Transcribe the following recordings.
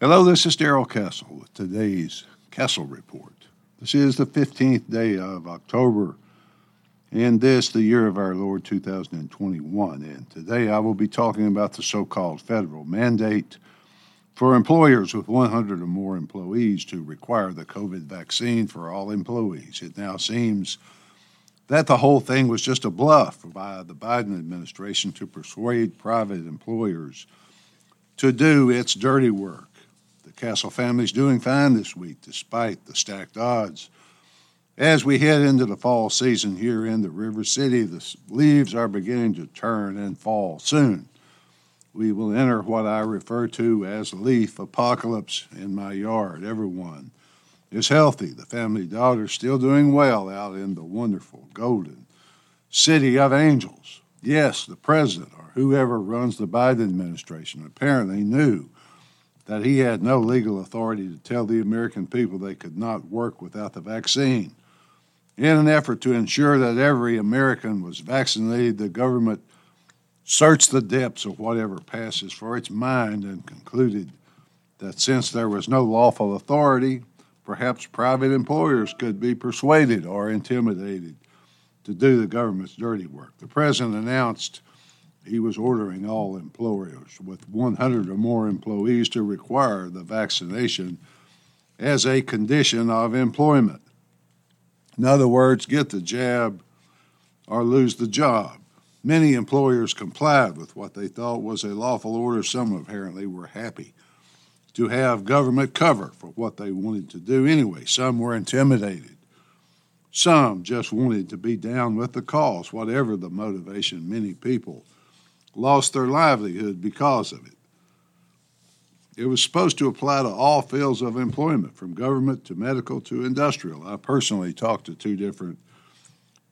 Hello, this is Darrell Castle with today's Castle Report. This is the 15th day of October, and this the year of our Lord 2021. And today I will be talking about the so called federal mandate for employers with 100 or more employees to require the COVID vaccine for all employees. It now seems that the whole thing was just a bluff by the Biden administration to persuade private employers to do its dirty work. The Castle family's doing fine this week despite the stacked odds. As we head into the fall season here in the River City, the leaves are beginning to turn and fall soon we will enter what I refer to as leaf apocalypse in my yard. Everyone is healthy. The family daughter still doing well out in the wonderful golden city of angels. Yes, the president or whoever runs the Biden administration apparently knew that he had no legal authority to tell the American people they could not work without the vaccine. In an effort to ensure that every American was vaccinated, the government searched the depths of whatever passes for its mind and concluded that since there was no lawful authority, perhaps private employers could be persuaded or intimidated to do the government's dirty work. The president announced he was ordering all employers with 100 or more employees to require the vaccination as a condition of employment. In other words, get the jab or lose the job. Many employers complied with what they thought was a lawful order. Some apparently were happy to have government cover for what they wanted to do anyway. Some were intimidated. Some just wanted to be down with the cause, whatever the motivation. Many people lost their livelihood because of it. It was supposed to apply to all fields of employment, from government to medical to industrial. I personally talked to two different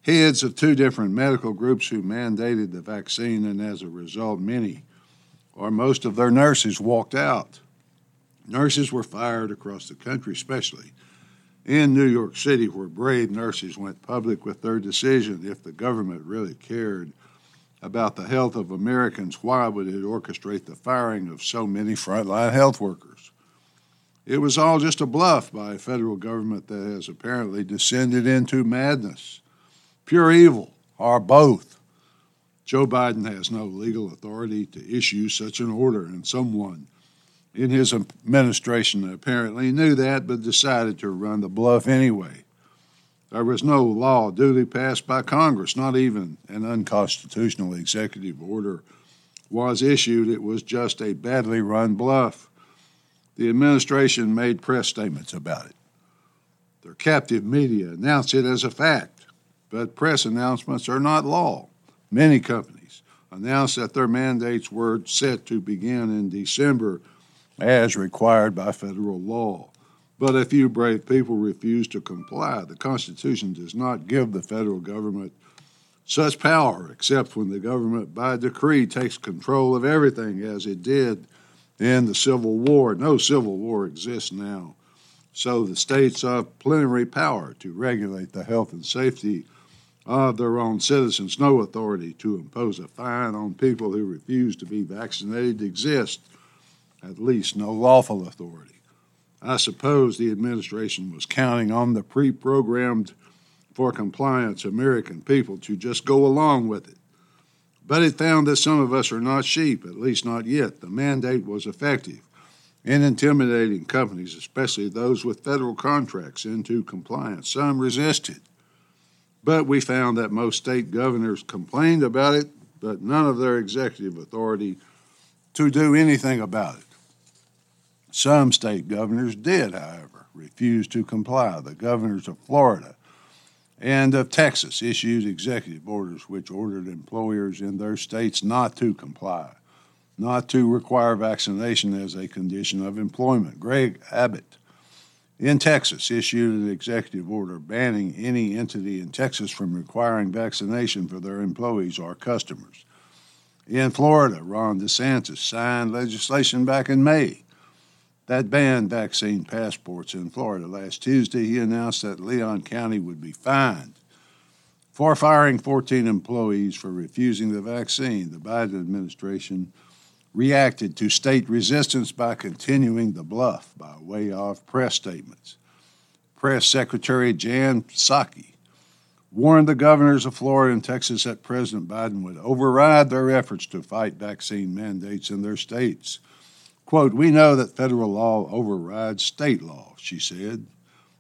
heads of two different medical groups who mandated the vaccine, and as a result, many or most of their nurses walked out. Nurses were fired across the country, especially in New York City, where brave nurses went public with their decision. If the government really cared about the health of Americans, why would it orchestrate the firing of so many frontline health workers? It was all just a bluff by a federal government that has apparently descended into madness pure evil, or both. Joe Biden has no legal authority to issue such an order, and someone in his administration apparently knew that but decided to run the bluff anyway. There was no law duly passed by Congress, not even an unconstitutional executive order was issued. It was just a badly run bluff. The administration made press statements about it. Their captive media announced it as a fact but press announcements are not law. Many companies announced that their mandates were set to begin in December as required by federal law. But a few brave people refused to comply. The Constitution does not give the federal government such power, except when the government, by decree, takes control of everything as it did in the Civil War. No Civil War exists now. So the states have plenary power to regulate the health and safety of their own citizens. No authority to impose a fine on people who refuse to be vaccinated exists, at least no lawful authority. I suppose the administration was counting on the pre programmed for compliance American people to just go along with it. But it found that some of us are not sheep, at least not yet. The mandate was effective in intimidating companies, especially those with federal contracts, into compliance. Some resisted. But we found that most state governors complained about it, but none of their executive authority to do anything about it. Some state governors did, however, refuse to comply. The governors of Florida and of Texas issued executive orders which ordered employers in their states not to comply, not to require vaccination as a condition of employment. Greg Abbott in Texas issued an executive order banning any entity in Texas from requiring vaccination for their employees or customers. In Florida, Ron DeSantis signed legislation back in May that banned vaccine passports in Florida. Last Tuesday, he announced that Leon County would be fined for firing 14 employees for refusing the vaccine. The Biden administration reacted to state resistance by continuing the bluff by way of press statements. Press Secretary Jen Psaki warned the governors of Florida and Texas that President Biden would override their efforts to fight vaccine mandates in their states. Quote, We know that federal law overrides state law, she said.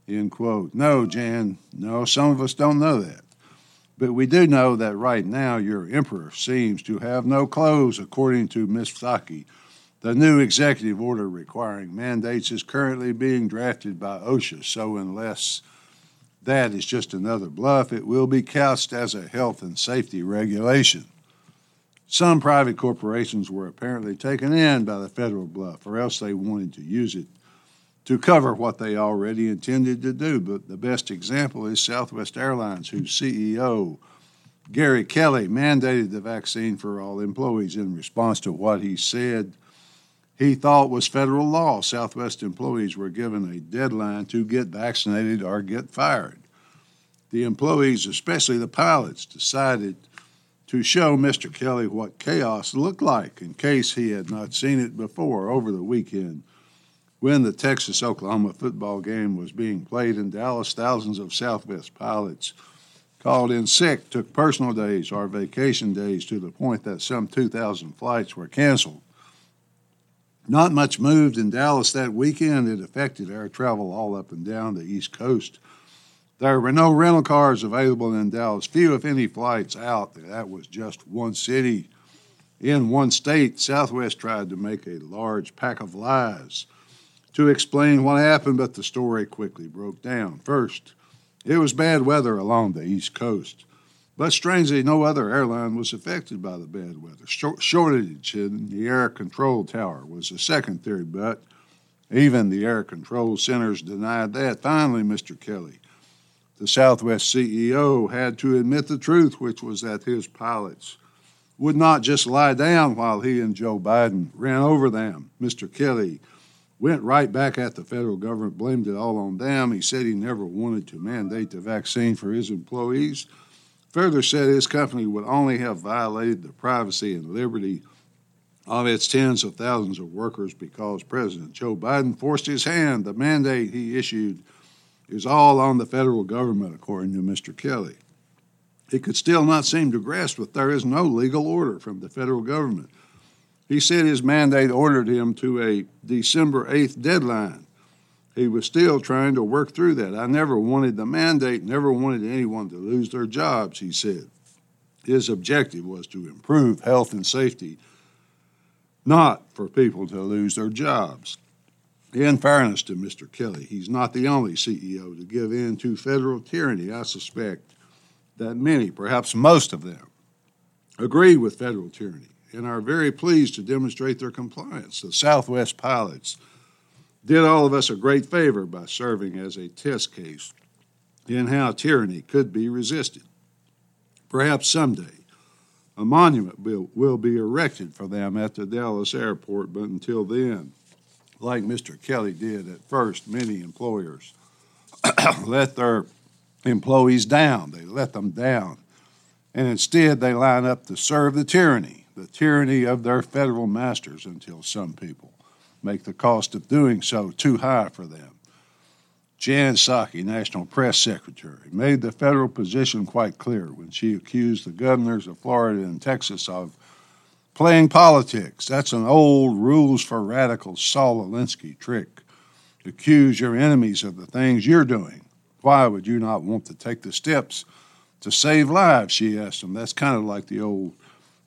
End quote. No, Jen, no, some of us don't know that. But we do know that right now your emperor seems to have no clothes, according to Ms. Psaki. The new executive order requiring mandates is currently being drafted by OSHA, so unless that is just another bluff, it will be couched as a health and safety regulation. Some private corporations were apparently taken in by the federal bluff, or else they wanted to use it to cover what they already intended to do. But the best example is Southwest Airlines, whose CEO, Gary Kelly, mandated the vaccine for all employees in response to what he said he thought was federal law. Southwest employees were given a deadline to get vaccinated or get fired. The employees, especially the pilots, decided to show Mr. Kelly what chaos looked like in case he had not seen it before over the weekend. When the Texas Oklahoma football game was being played in Dallas, thousands of Southwest pilots called in sick took personal days or vacation days to the point that some 2,000 flights were canceled. Not much moved in Dallas that weekend. It affected air travel all up and down the East Coast. There were no rental cars available in Dallas, few, if any, flights out. That was just one city in one state. Southwest tried to make a large pack of lies to explain what happened, but the story quickly broke down. First, it was bad weather along the East Coast. But strangely, no other airline was affected by the bad weather. shortage in the air control tower was the second theory, but even the air control centers denied that. Finally, Mr. Kelly, the Southwest CEO, had to admit the truth, which was that his pilots would not just lie down while he and Joe Biden ran over them. Mr. Kelly went right back at the federal government, blamed it all on them. He said he never wanted to mandate the vaccine for his employees further said his company would only have violated the privacy and liberty of its tens of thousands of workers because President Joe Biden forced his hand. The mandate he issued is all on the federal government, according to Mr. Kelly. He could still not seem to grasp that there is no legal order from the federal government. He said his mandate ordered him to a December 8th deadline he was still trying to work through that. I never wanted the mandate, never wanted anyone to lose their jobs, he said. His objective was to improve health and safety, not for people to lose their jobs. In fairness to Mr. Kelly, he's not the only CEO to give in to federal tyranny. I suspect that many, perhaps most of them, agree with federal tyranny and are very pleased to demonstrate their compliance. The Southwest pilots did all of us a great favor by serving as a test case in how tyranny could be resisted. Perhaps someday a monument will, be erected for them at the Dallas airport, but until then, like Mr. Kelly did at first, many employers let their employees down. They let them down. And instead, they line up to serve the tyranny, the tyranny of their federal masters until some people make the cost of doing so too high for them. Jen Psaki, National Press Secretary, made the federal position quite clear when she accused the governors of Florida and Texas of playing politics. That's an old rules for radicals Saul Alinsky trick. Accuse your enemies of the things you're doing. Why would you not want to take the steps to save lives? She asked him. That's kind of like the old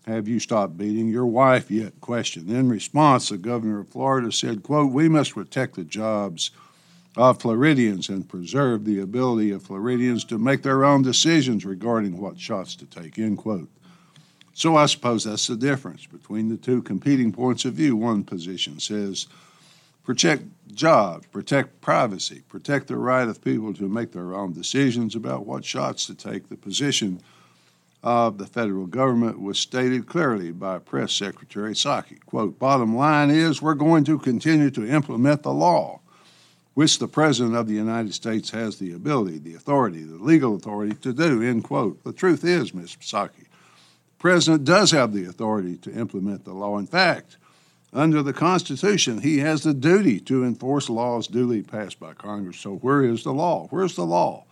have you stopped beating your wife yet? Question. In response, the governor of Florida said, quote, We must protect the jobs of Floridians and preserve the ability of Floridians to make their own decisions regarding what shots to take, end quote. So I suppose that's the difference between the two competing points of view. One position says protect jobs, protect privacy, protect the right of people to make their own decisions about what shots to take. The position of the federal government was stated clearly by Press Secretary Psaki. Quote, bottom line is we're going to continue to implement the law, which the President of the United States has the ability, the authority, the legal authority to do, end quote. The truth is, Ms. Psaki, President does have the authority to implement the law. In fact, Under the Constitution, he has the duty to enforce laws duly passed by Congress. So, where is the law? Where's the law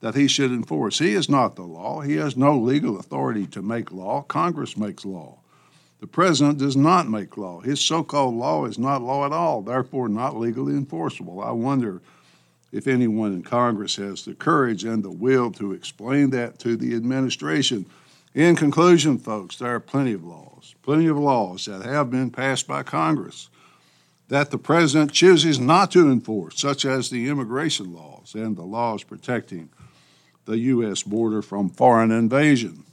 that he should enforce? He is not the law. He has no legal authority to make law. Congress makes law. The president does not make law. His so called law is not law at all, therefore, not legally enforceable. I wonder if anyone in Congress has the courage and the will to explain that to the administration. In conclusion, folks, there are plenty of laws, plenty of laws that have been passed by Congress that the president chooses not to enforce, such as the immigration laws and the laws protecting the U.S. border from foreign invasion.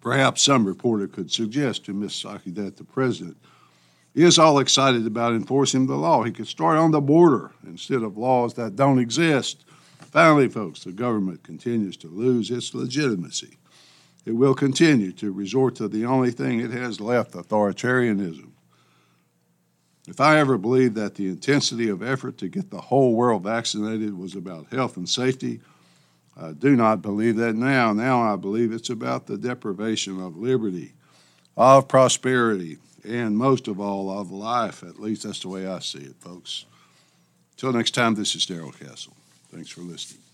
Perhaps some reporter could suggest to Ms. Psaki that the president is all excited about enforcing the law. He could start on the border instead of laws that don't exist. Finally, folks, the government continues to lose its legitimacy. It will continue to resort to the only thing it has left authoritarianism. If I ever believed that the intensity of effort to get the whole world vaccinated was about health and safety, I do not believe that now. Now I believe it's about the deprivation of liberty, of prosperity, and most of all, of life. At least that's the way I see it, folks. Till next time, this is Darrell Castle. Thanks for listening.